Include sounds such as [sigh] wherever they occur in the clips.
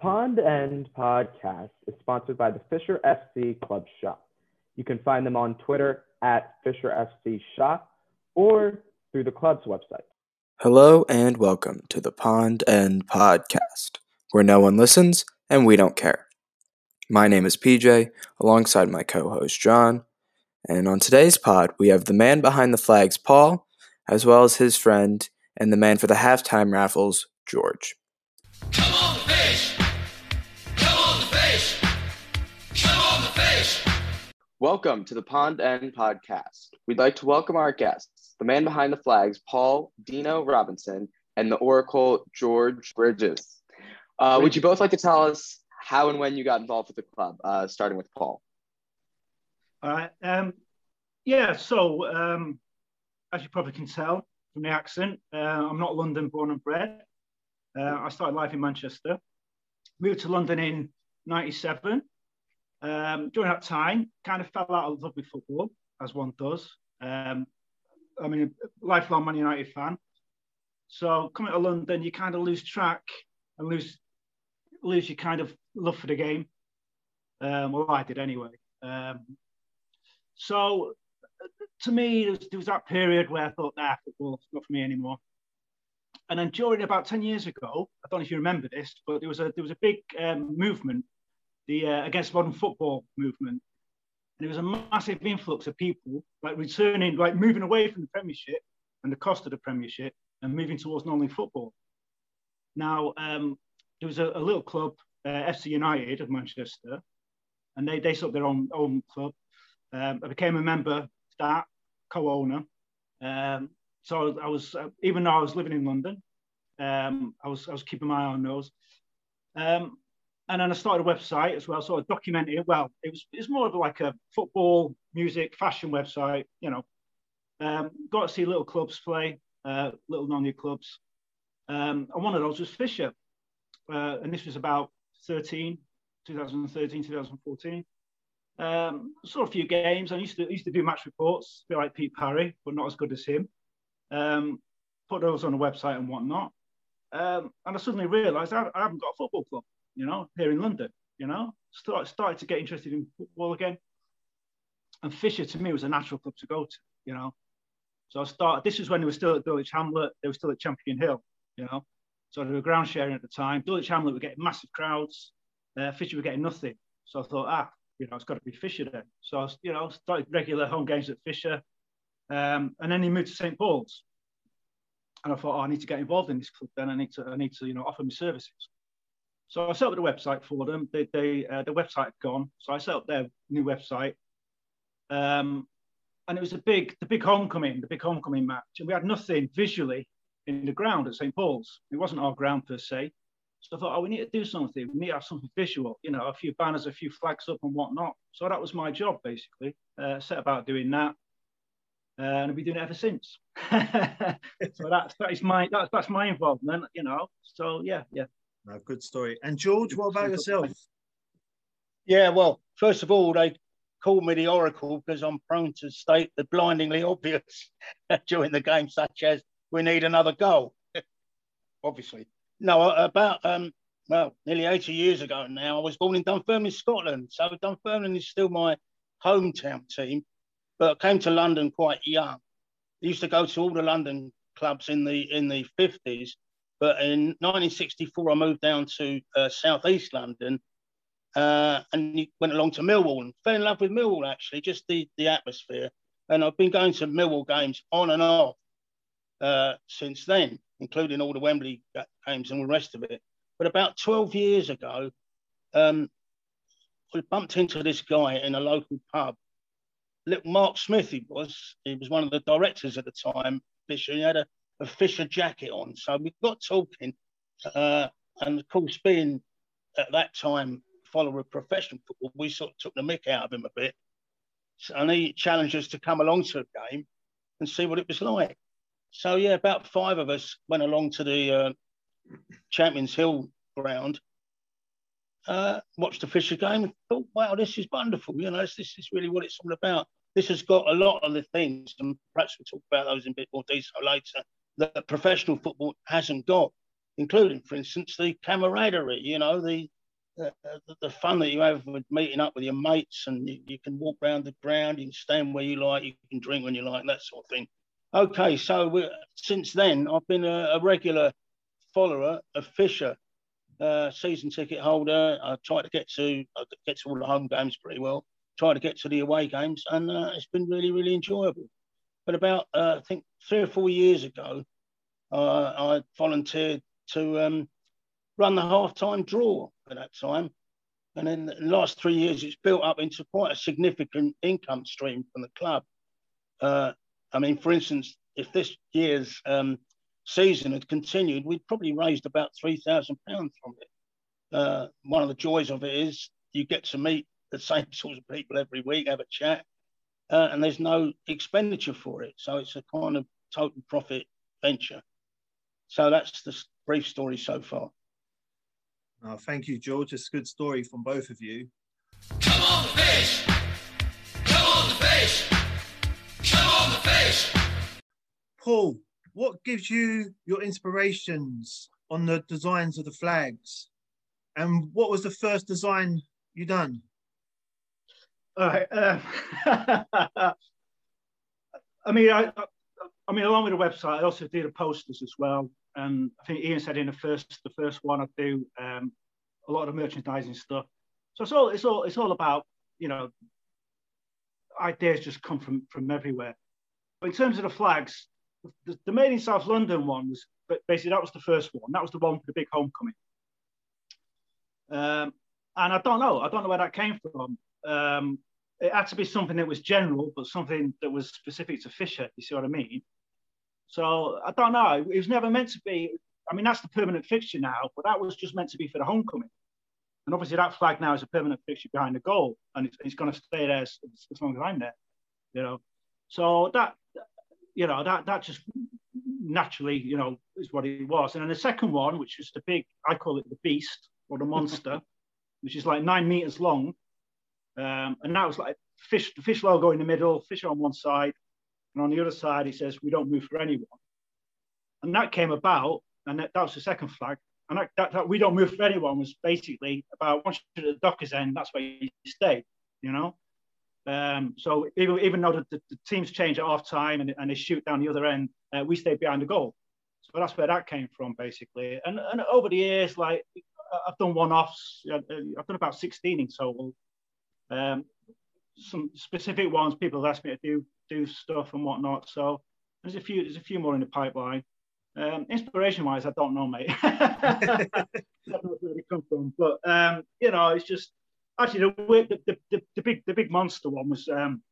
Pond End podcast is sponsored by the Fisher FC Club Shop. You can find them on Twitter at Fisher FC Shop or through the club's website. Hello and welcome to the Pond End podcast, where no one listens and we don't care. My name is PJ, alongside my co host John, and on today's pod, we have the man behind the flags, Paul, as well as his friend and the man for the halftime raffles, George. Welcome to the Pond End podcast. We'd like to welcome our guests, the man behind the flags, Paul Dino Robinson, and the Oracle, George Bridges. Uh, would you both like to tell us how and when you got involved with the club, uh, starting with Paul? All right. Um, yeah, so um, as you probably can tell from the accent, uh, I'm not London born and bred. Uh, I started life in Manchester, moved to London in 97. Um, during that time, kind of fell out of love with football, as one does. Um, I mean, lifelong Man United fan. So coming to London, you kind of lose track and lose lose your kind of love for the game. Um, well, I did anyway. Um, so to me, there was, was, that period where I thought, nah, football's not for me anymore. And then during about 10 years ago, I don't know if you remember this, but there was a there was a big um, movement, the uh, against modern football movement. And there was a massive influx of people like returning, like moving away from the Premiership and the cost of the Premiership and moving towards non-league football. Now, um, there was a, a little club, uh, FC United of Manchester, and they, they set up their own, own club. Um, I became a member that, co-owner. Um, so I was, uh, even though I was living in London, um, I was I was keeping my eye on those. Um, and then I started a website as well, sort of documenting. It. Well, it was it's more of like a football, music, fashion website. You know, um, got to see little clubs play, uh, little non-league clubs, um, and one of those was Fisher, uh, and this was about 13, 2013, 2014. Um, saw a few games. I used to used to do match reports, a bit like Pete Parry, but not as good as him. Um, put those on the website and whatnot. Um, and I suddenly realised I, I, haven't got a football club, you know, here in London. You know, start, started to get interested in football again. And Fisher to me was a natural club to go to, you know. So I started. This was when they were still at Dulwich Hamlet. They were still at Champion Hill, you know. So they were ground sharing at the time. Dulwich Hamlet were getting massive crowds. Uh, Fisher were getting nothing. So I thought, ah, you know, it's got to be Fisher then. So I, was, you know, started regular home games at Fisher. Um, and then he moved to St Paul's, and I thought, oh, I need to get involved in this club. Then I need to, I need to, you know, offer my services. So I set up the website for them. They, they uh, the website had gone, so I set up their new website. Um, and it was a big, the big homecoming, the big homecoming match, and we had nothing visually in the ground at St Paul's. It wasn't our ground per se. So I thought, oh, we need to do something. We need to have something visual, you know, a few banners, a few flags up and whatnot. So that was my job, basically. Uh, set about doing that uh, and I've been doing it ever since. [laughs] so that's that is my that's that's my involvement, you know. So yeah, yeah. No, good story. And George, what about yourself? Yeah, well, first of all, they called me the Oracle because I'm prone to state the blindingly obvious [laughs] during the game, such as we need another goal. [laughs] Obviously, no. About um, well, nearly 80 years ago now, I was born in Dunfermline, Scotland. So Dunfermline is still my hometown team but I came to London quite young. I used to go to all the London clubs in the in the fifties, but in 1964 I moved down to uh, southeast London, uh, and went along to Millwall and fell in love with Millwall actually, just the the atmosphere. And I've been going to Millwall games on and off uh, since then, including all the Wembley games and the rest of it. But about 12 years ago, um, I bumped into this guy in a local pub little Mark Smith, he was. He was one of the directors at the time. He had a, a Fisher jacket on, so we got talking. Uh, and of course, being at that time follower of professional football, we sort of took the mick out of him a bit. So, and he challenged us to come along to a game and see what it was like. So yeah, about five of us went along to the uh, Champion Hill ground, uh, watched the Fisher game, and thought, "Wow, this is wonderful! You know, this, this is really what it's all about." this has got a lot of the things, and perhaps we'll talk about those in a bit more detail later, that professional football hasn't got. including, for instance, the camaraderie. You know, the the, the fun that you have with meeting up with your mates, and you, you can walk around the ground, you can stand where you like, you can drink when you like, that sort of thing. Okay, so since then, I've been a, a regular follower of Fisher, uh, season ticket holder. I try to get to I get to all the home games pretty well. Try to get to the away games, and uh, it's been really, really enjoyable. But about uh, I think three or four years ago, uh, I volunteered to um, run the half-time draw at that time. And in the last three years, it's built up into quite a significant income stream from the club. Uh, I mean, for instance, if this year's um, season had continued, we'd probably raised about three thousand pounds from it. Uh, one of the joys of it is you get to meet the same [laughs] sorts of people every week, have a chat, uh, and there's no expenditure for it. So it's a kind of total profit venture. So that's the brief story so far. Oh, thank you, George. It's a good story from both of you. Come on the fish. Come on the fish. Come on the fish. Paul, what gives you your inspirations on the designs of the flags? And what was the first design you done? All right. Um, [laughs] I mean, I, I mean, along with the website, I also do the posters as well. And I think Ian said in the first, the first one, I do um, a lot of merchandising stuff. So it's all, it's all, it's all about, you know, ideas just come from from everywhere. But in terms of the flags, the, the Made in South London one was, basically that was the first one. That was the one for the big homecoming. Um, and I don't know, I don't know where that came from. Um, it had to be something that was general, but something that was specific to Fisher. You see what I mean? So I don't know. It was never meant to be. I mean, that's the permanent fixture now, but that was just meant to be for the homecoming. And obviously, that flag now is a permanent fixture behind the goal, and it's, it's going to stay there as, as long as I'm there. You know, so that you know that that just naturally you know is what it was. And then the second one, which is the big, I call it the beast or the monster, [laughs] which is like nine meters long, um, and that was like fish, the fish logo in the middle, fish on one side, and on the other side it says we don't move for anyone. And that came about, and that, that was the second flag. And that, that, that we don't move for anyone was basically about once you're at the Dockers end, that's where you stay, you know. Um, so even, even though the, the, the, teams change at half time and, and they shoot down the other end, uh, we stay behind the goal. So that's where that came from, basically. And, and over the years, like I've done one-offs. I've done about 16 in total. Um, some specific ones people have asked me to do do stuff and whatnot. So there's a few there's a few more in the pipeline. Um, inspiration wise, I don't know, mate. [laughs] I don't know where they come from, but um, you know, it's just actually the, the, the, the, big the big monster one was um,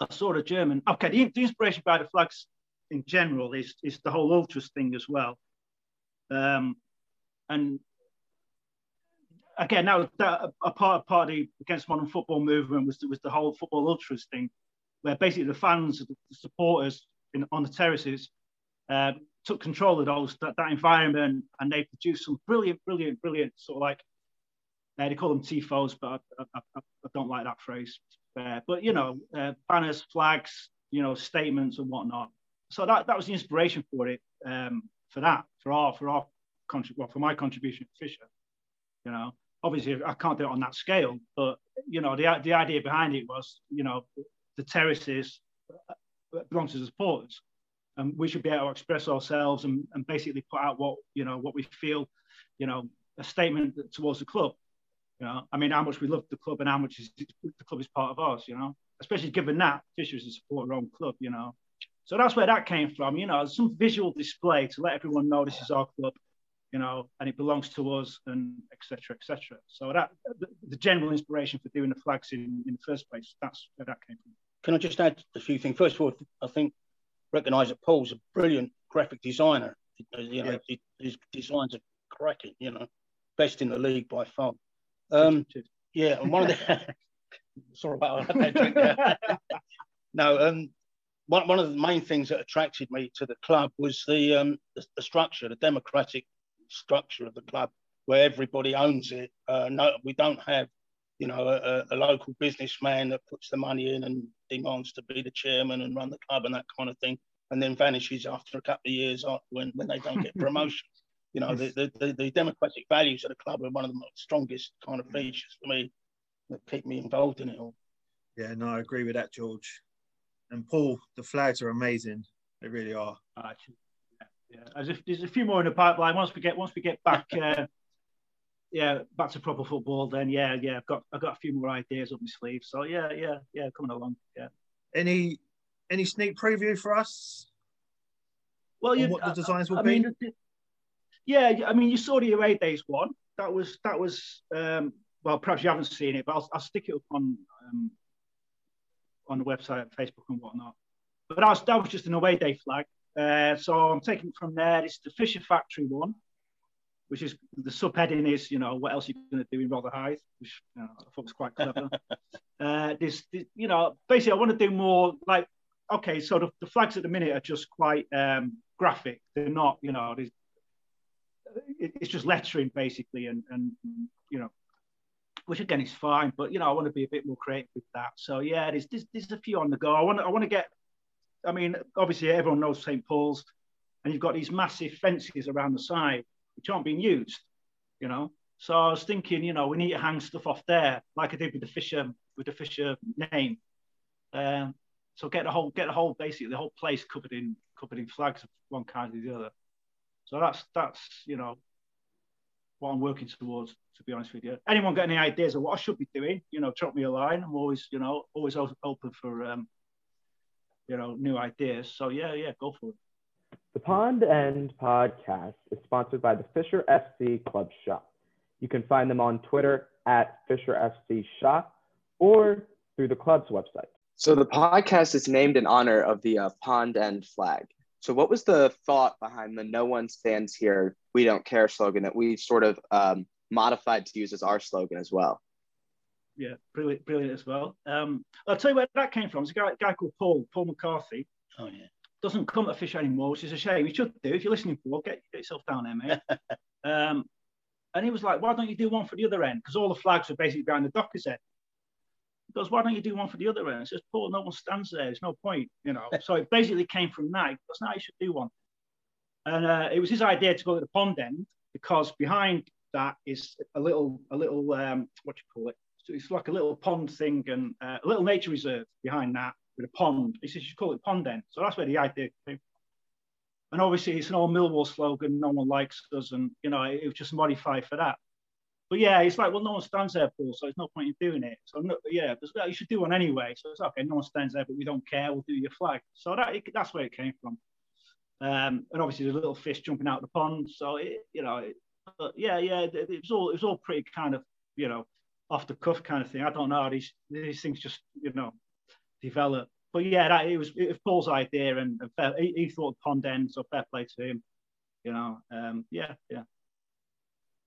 a sort of German. Okay, the, the inspiration by the flags in general is is the whole ultras thing as well. Um, and again, now that a part, of the against modern football movement was was the whole football ultras thing, where basically the fans, the supporters in, on the terraces, uh, took control of those that, that environment, and they produced some brilliant, brilliant, brilliant sort of like uh, they call them tifos, but I, I, I, don't like that phrase. Uh, but you know, uh, banners, flags, you know, statements and whatnot. So that that was the inspiration for it, um, for that, for our for our well, for my contribution to Fisher. You know, obviously I can't do it on that scale, but you know, the the idea behind it was, you know, the terraces uh, belong to the supporters, and we should be able to express ourselves and, and basically put out what you know what we feel, you know, a statement towards the club. You know, I mean, how much we love the club and how much is, the club is part of us. You know, especially given that Fisher is a supporter-owned club. You know, so that's where that came from. You know, some visual display to let everyone know this is our club you know, and it belongs to us, and etc. etc. So that the, the, general inspiration for doing the flags in, in the first place, that's where that came from. Can I just add a few things? First of all, I think recognise that Paul's a brilliant graphic designer. You know, yeah. his designs are cracking. You know, best in the league by far. Um, yeah, and one of the [laughs] sorry about that. drink there. [laughs] no, um, one, one of the main things that attracted me to the club was the, um, the, the structure, the democratic structure of the club where everybody owns it. Uh, no, we don't have, you know, a, a, local businessman that puts the money in and demands to be the chairman and run the club and that kind of thing, and then vanishes after a couple of years when, when they don't get [laughs] promotion. you know, the, the, the, the democratic values of the club are one of the strongest kind of features for me that keep me involved in it all. Yeah, no, I agree with that, George. And Paul, the flags are amazing. They really are. Actually, yeah. As if there's a few more in the pipeline. Once we get once we get back, [laughs] uh, yeah, back to proper football, then yeah, yeah, I've got I've got a few more ideas up my sleeve. So yeah, yeah, yeah, coming along. Yeah. Any any sneak preview for us? Well, you, what the designs will I be? mean, yeah, I mean, you saw the away days one. That was that was um, well, perhaps you haven't seen it, but I'll, I'll stick it up on um, on the website, Facebook, and whatnot. But that was, that was just an away day flag. Uh, so I'm taking from there. It's the Fisher Factory one, which is the subheading is, you know, what else are you going to do in Rotherhithe, which you know, I thought was quite clever. [laughs] uh, this, this, you know, basically, I want to do more like, okay, so the, the flags at the minute are just quite um, graphic. They're not, you know, it, it's just lettering basically, and and you know, which again is fine. But you know, I want to be a bit more creative with that. So yeah, there's there's, there's a few on the go. I want to, I want to get. I mean, obviously everyone knows St Paul's, and you've got these massive fences around the side which aren't being used. You know, so I was thinking, you know, we need to hang stuff off there, like I did with the Fisher with the Fisher name. Um, so get the whole get the whole basically the whole place covered in covered in flags of one kind or the other. So that's that's you know what I'm working towards. To be honest with you, anyone got any ideas of what I should be doing? You know, drop me a line. I'm always you know always open for um, you know new ideas. So yeah, yeah, go for it. The Pond End podcast is sponsored by the Fisher FC Club Shop. You can find them on Twitter at Fisher FC Shop or through the club's website. So the podcast is named in honor of the uh, Pond End flag. So what was the thought behind the "No one stands here, we don't care" slogan that we sort of um, modified to use as our slogan as well? Yeah, brilliant, brilliant as well. Um, I'll tell you where that came from. It's a guy, guy called Paul, Paul McCarthy. Oh yeah. Doesn't come to fish anymore, which is a shame. He should do. If you're listening, Paul, get, get yourself down there, mate. [laughs] um, and he was like, "Why don't you do one for the other end?" Because all the flags are basically behind the docker's head. He goes, "Why don't you do one for the other end?" I says, "Paul, no one stands there. There's no point, you know." [laughs] so it basically came from that. He goes, "No, you should do one." And uh, it was his idea to go to the pond end because behind that is a little, a little, um, what do you call it? So it's like a little pond thing and uh, a little nature reserve behind that with a pond. He says you should call it pond end. So that's where the idea came. from. And obviously it's an old Millwall slogan. No one likes us, and you know it, it was just modified for that. But yeah, it's like well, no one stands there, Paul, so there's no point in doing it. So no, yeah, there's- you should do one anyway. So it's okay. No one stands there, but we don't care. We'll do your flag. So that that's where it came from. Um, and obviously the little fish jumping out of the pond. So it, you know, it, but yeah, yeah, it, it was all it was all pretty kind of you know off the cuff kind of thing. I don't know how these these things just you know develop. But yeah, that it was it was Paul's idea, and, and fair, he, he thought pond end, so fair play to him. You know, um, yeah, yeah.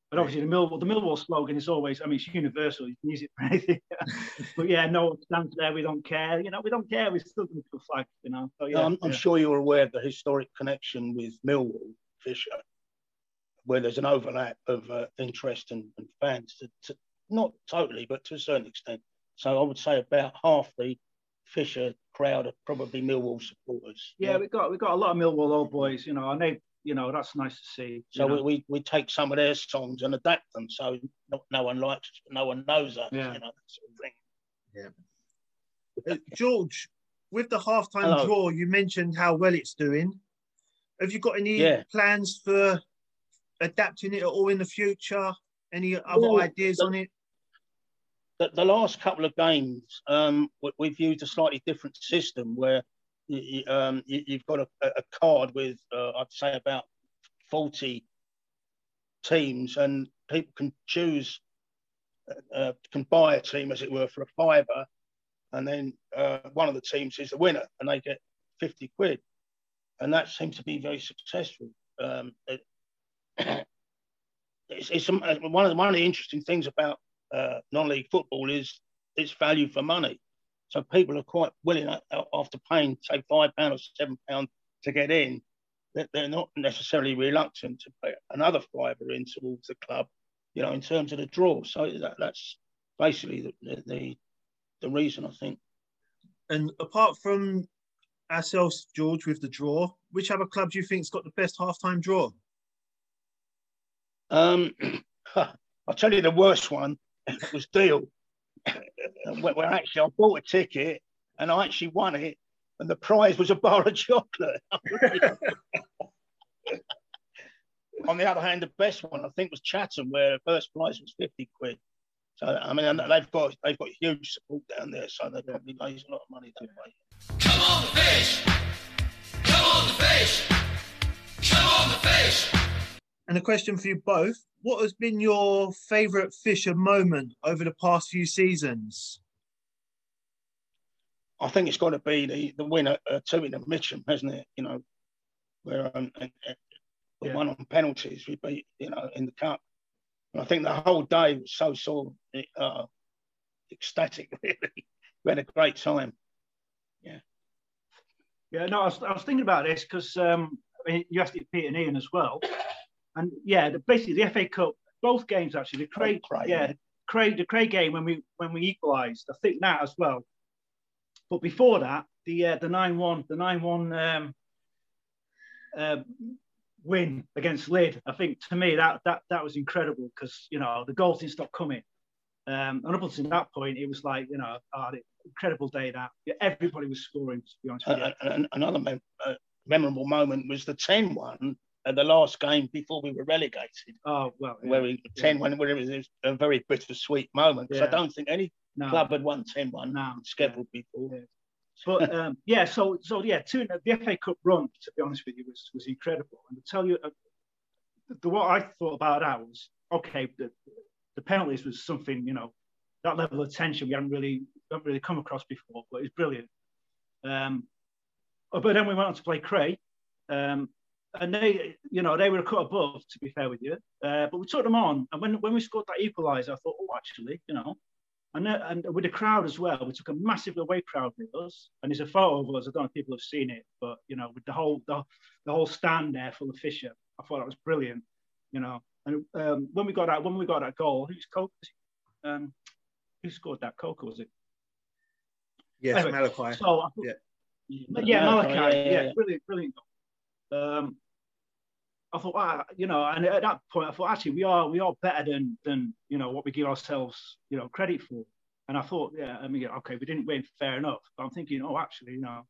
But obviously the Millwall the Millwall slogan is always, I mean, it's universal. You can use it for anything. [laughs] but yeah, no one stands there. We don't care. You know, we don't care. We're still going to put flag. You know. So yeah, I'm, I'm sure you're aware of the historic connection with Millwall Fisher, where there's an overlap of uh, interest and, and fans. To, to, not totally, but to a certain extent. So I would say about half the Fisher crowd are probably Millwall supporters. Yeah, we got we got a lot of Millwall old boys, you know, and they, you know, that's nice to see. So we, we, we take some of their songs and adapt them so no, no one likes no one knows us. Yeah. You know, that sort of thing. Uh, George, with the halftime Hello. draw, you mentioned how well it's doing. Have you got any Yeah. plans for adapting it at all in the future? Any other Well, ideas the- on it? The, the last couple of games, um, we, we've used a slightly different system where you, um, you, you've got a, a card with, uh, I'd say, about 40 teams, and people can choose, uh, uh, can buy a team, as it were, for a fiver, and then uh, one of the teams is the winner, and they get 50 quid. And that seems to be very successful. Um, it, [coughs] it's, it's uh, one, of the, one of the interesting things about uh, non-league football is its value for money. So people are quite willing, uh, after paying say five pound or seven pound to get in, that they're not necessarily reluctant to pay another fiver in towards the club. You know, in terms of the draw. So that, that's basically the, the the reason I think. And apart from ourselves, George, with the draw, which other club do you think's got the best halftime draw? Um, [clears throat] I'll tell you the worst one was Deal, where, where actually I bought a ticket and I actually won it, and the prize was a bar of chocolate. [laughs] On the other hand, the best one I think was Chatham, where the first prize was fifty quid. So I mean, and they've got they've got huge support down there, so they probably raise a lot of money that way. Come on the fish. Come on the fish. Come on the fish. And a question for you both: What has been your favourite Fisher moment over the past few seasons? I think it's got to be the the winner uh, two in the Mitcham, hasn't it? You know, where um, and, and we Yeah. won on penalties. We beat you know in the cup. And I think the whole day was so sort of uh, ecstatic. [laughs] Really, we had a great time. Yeah, Yeah, no, I was, I was thinking about this because um, I mean, you asked it Pete and Ian as well, and yeah, the, basically the FA Cup, both games actually, the Cray, Cray, yeah, yeah. Cray, the Cray game when we when we equalised, I think that as well. But before that, the uh, the nine one, the nine one um, uh, win against Lydd, I think to me that that that was incredible because you know the goals didn't stop coming. Um, and up until that point, it was like you know, oh, incredible day that everybody was scoring. To be honest with you. Uh, another mem- uh, memorable moment was the 10 1 at the last game before we were relegated, Oh well, yeah. where we 10 1, where it was a very bittersweet moment. Because Yeah. I don't think any No. club had won 10 1 No. scheduled before. Yeah. But [laughs] um, yeah, so so yeah, two, the FA Cup run, to be honest with you, was was incredible. And to tell you, uh, the what I thought about that was okay. The, the penalties was something you know that level of tension we hadn't really haven't really come across before, but it's brilliant. Um, but then we went on to play Cray, um, and they, you know, they were a cut above. To be fair with you, uh, but we took them on, and when when we scored that equaliser, I thought, oh, actually, you know, and, uh, and with the crowd as well, we took a massive away crowd with us. And there's a photo of us. I don't know if people have seen it, but you know, with the whole the, the whole stand there full of Fisher, I thought that was brilliant. You know, and um, when we got that when we got that goal, who's Coke? Um, who scored that? Coco was it? Yes, Anyway, Malachi. So I thought, Yeah. yeah, Malachi, yeah, yeah, yeah, yeah. brilliant, brilliant. Um, I thought, ah, you know, and at that point, I thought actually we are we are better than than you know what we give ourselves, you know, credit for. And I thought, yeah, I mean, okay, we didn't win, fair enough. But I'm thinking, oh, actually, you know.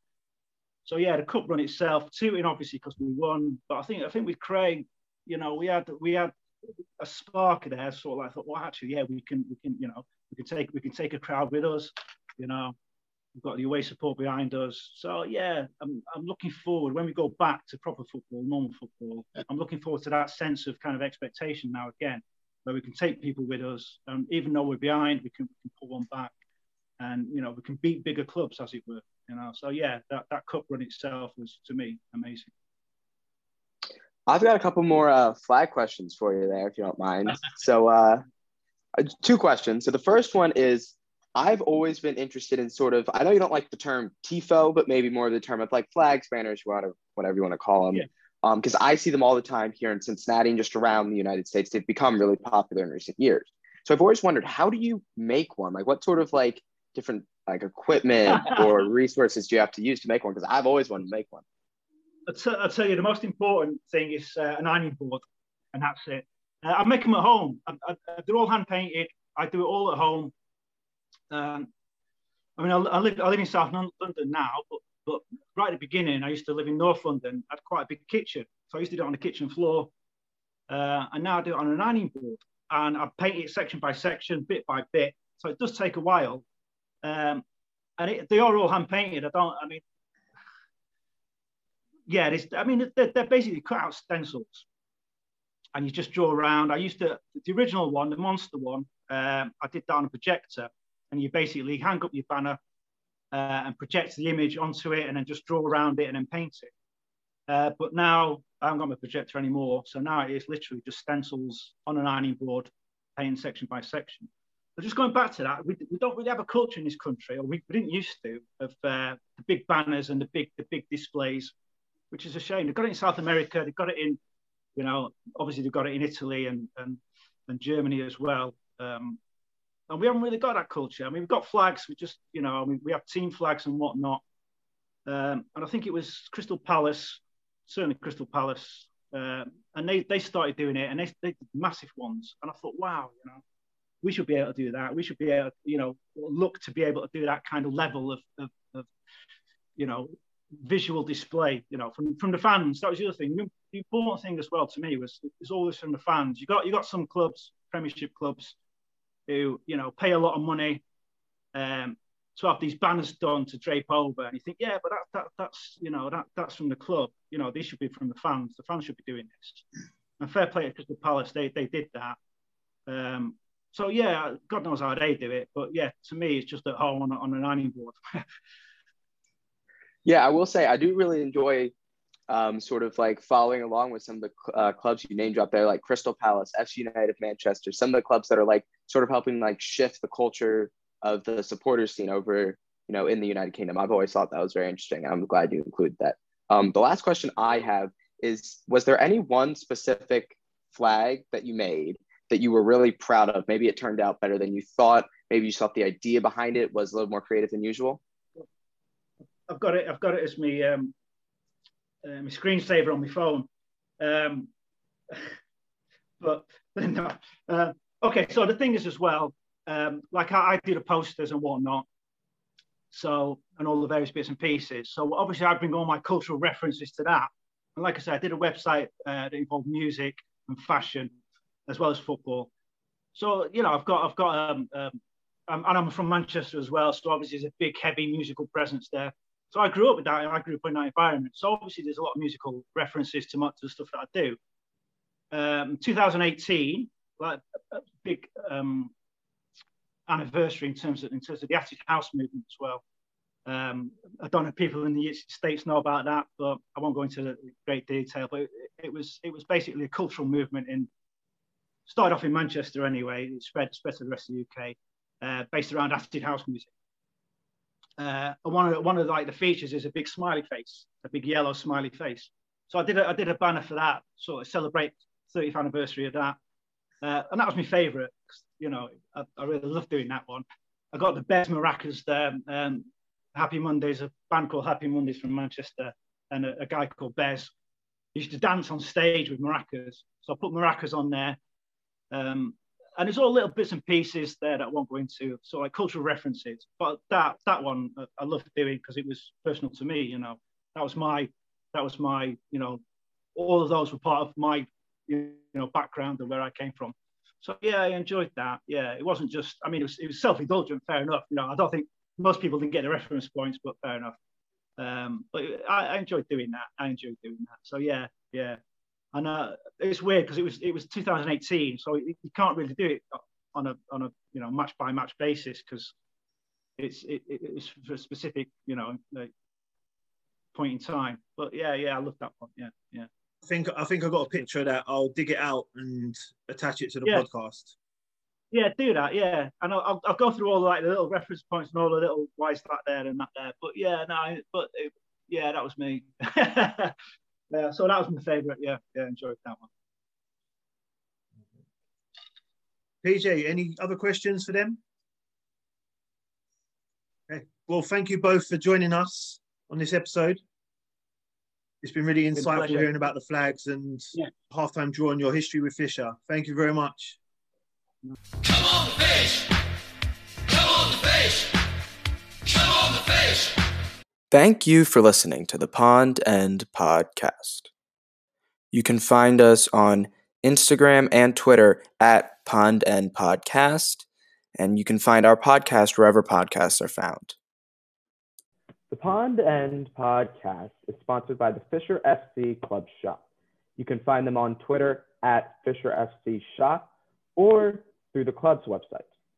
So yeah, the cup run itself, two in obviously because we won. But I think I think with Cray, you know, we had we had a spark there, sort of I thought, well, actually, yeah, we can we can, you know, we can take we can take a crowd with us, you know. We've got the away support behind us. So yeah, I'm, I'm looking forward when we go back to proper football, normal football. I'm looking forward to that sense of kind of expectation now again, where we can take people with us, and even though we're behind, we can, we can pull one back, and you know we can beat bigger clubs as it were. You know, so yeah, that, that cup run itself was to me amazing. I've got a couple more uh, flag questions for you there, if you don't mind. [laughs] so, uh, uh, two questions. So, the first one is I've always been interested in sort of, I know you don't like the term TIFO, but maybe more of the term of like flags, banners, whatever, whatever you want to call them. Yeah. Um, because I see them all the time here in Cincinnati and just around the United States. They've become really popular in recent years. So I've always wondered, how do you make one? Like, what sort of like different like equipment [laughs] or resources do you have to use to make one? Because I've always wanted to make one. I'll, t- I'll tell you the most important thing is uh, an ironing board, and that's it. Uh, I make them at home. I, I, they're all hand painted. I do it all at home. Um, I mean, I, I live I live in South London now, but but right at the beginning, I used to live in North London. I had quite a big kitchen, so I used to do it on the kitchen floor, uh, and now I do it on an ironing board, and I paint it section by section, bit by bit. So it does take a while, um, and it, they are all hand painted. I don't. I mean, yeah, it's, I mean, they're, they're basically cut out stencils, and you just draw around. I used to the original one, the monster one. Um, I did that on a projector, and you basically hang up your banner uh, and project the image onto it, and then just draw around it and then paint it. Uh, but now I haven't got my projector anymore, so now it is literally just stencils on an ironing board, painting section by section. But just going back to that, we, we don't really have a culture in this country, or we, we didn't used to, of uh, the big banners and the big the big displays, which is a shame. They've got it in South America, they've got it in, you know, obviously they've got it in Italy and and, and Germany as well. Um, and we haven't really got that culture. I mean, we've got flags. We just, you know, I mean, we have team flags and whatnot. Um, and I think it was Crystal Palace, certainly Crystal Palace, uh, and they they started doing it, and they they did massive ones, and I thought, wow, you know, we should be able to do that. We should be able, to, you know, look to be able to do that kind of level of of, of you know visual display, you know, from from the fans. That was the other thing. The important thing as well to me was is this from the fans. You got you got some clubs, Premiership clubs, who you know pay a lot of money um, to have these banners done to drape over, and you think, yeah, but that, that that's you know that that's from the club. You know, they should be from the fans. The fans should be doing this. And fair play to Crystal Palace, they they did that. Um, so yeah, God knows how they do it, but yeah, to me, it's just at home on, on an ironing board. [laughs] Yeah, I will say I do really enjoy um, sort of like following along with some of the uh, clubs you name drop there, like Crystal Palace, FC United, Manchester, some of the clubs that are like sort of helping like shift the culture of the supporters scene over, you know, in the United Kingdom. I've always thought that was very interesting. I'm glad you included that. Um, the last question I have is, was there any one specific flag that you made that you were really proud of? Maybe it turned out better than you thought. Maybe you thought the idea behind it was a little more creative than usual. I've got it. I've got it as my um, uh, my screensaver on my phone. Um, [laughs] [laughs] but no. Uh, okay, so the thing is as well, um, like I, I do the posters and whatnot, so and all the various bits and pieces. So obviously I bring all my cultural references to that. And like I said, I did a website uh, that involved music and fashion as well as football. So you know, I've got I've got um, um, and I'm from Manchester as well, so obviously there's a big heavy musical presence there. So I grew up with that. I grew up in that environment. So obviously there's a lot of musical references to, my, to the stuff that I do. Um, 2018, like a big um, anniversary in terms of in terms of the acid house movement as well. Um, I don't know if people in the states know about that, but I won't go into great detail. But it, it was it was basically a cultural movement in started off in Manchester anyway. It spread spread to the rest of the UK, uh, based around acid house music. Uh, one of one of like the features is a big smiley face, a big yellow smiley face. So I did a, I did a banner for that, sort of celebrate 30th anniversary of that, uh, and that was my favourite. You know, I, I, really love doing that one. I got the best maracas there. Um, Happy Mondays, a band called Happy Mondays from Manchester, and a, a guy called Bez. Used to dance on stage with maracas. So I put maracas on there. Um, and it's all little bits and pieces there that I won't go into, so like cultural references. But that that one uh, I loved doing because it was personal to me. You know, that was my that was my you know, all of those were part of my you know background and where I came from. So yeah, I enjoyed that. Yeah, it wasn't just. I mean, it was it was self indulgent. Fair enough. You know, I don't think most people didn't get the reference points, but fair enough. Um, but I, I enjoyed doing that. I enjoyed doing that. So yeah, yeah. And uh, it's weird because it was it was 2018, so you can't really do it on a on a you know match by match basis because it's it, it's for a specific you know like, point in time. But yeah, yeah, I love that one. Yeah, yeah. I think I think I got a picture of that. I'll dig it out and attach it to the Yeah. podcast. Yeah, do that. Yeah, and I'll, I'll, I'll go through all the, like the little reference points and all the little why is that there and that there. But yeah, no, but it, yeah, that was me. [laughs] yeah, so that was my favourite. Yeah, yeah, enjoyed that one. PJ, any other questions for them? Okay. Well, thank you both for joining us on this episode. It's been really Been insightful pleasure. hearing about the flags and Yeah. halftime draw and your history with Fisher. Thank you very much. Come on, fish. Come on, the fish. Come on, the fish. Thank you for listening to the Pond End Podcast. You can find us on Instagram and Twitter at Pond End Podcast, and you can find our podcast wherever podcasts are found. The Pond End podcast is sponsored by the Fisher FC Club Shop. You can find them on Twitter at Fisher FC Shop or through the club's website.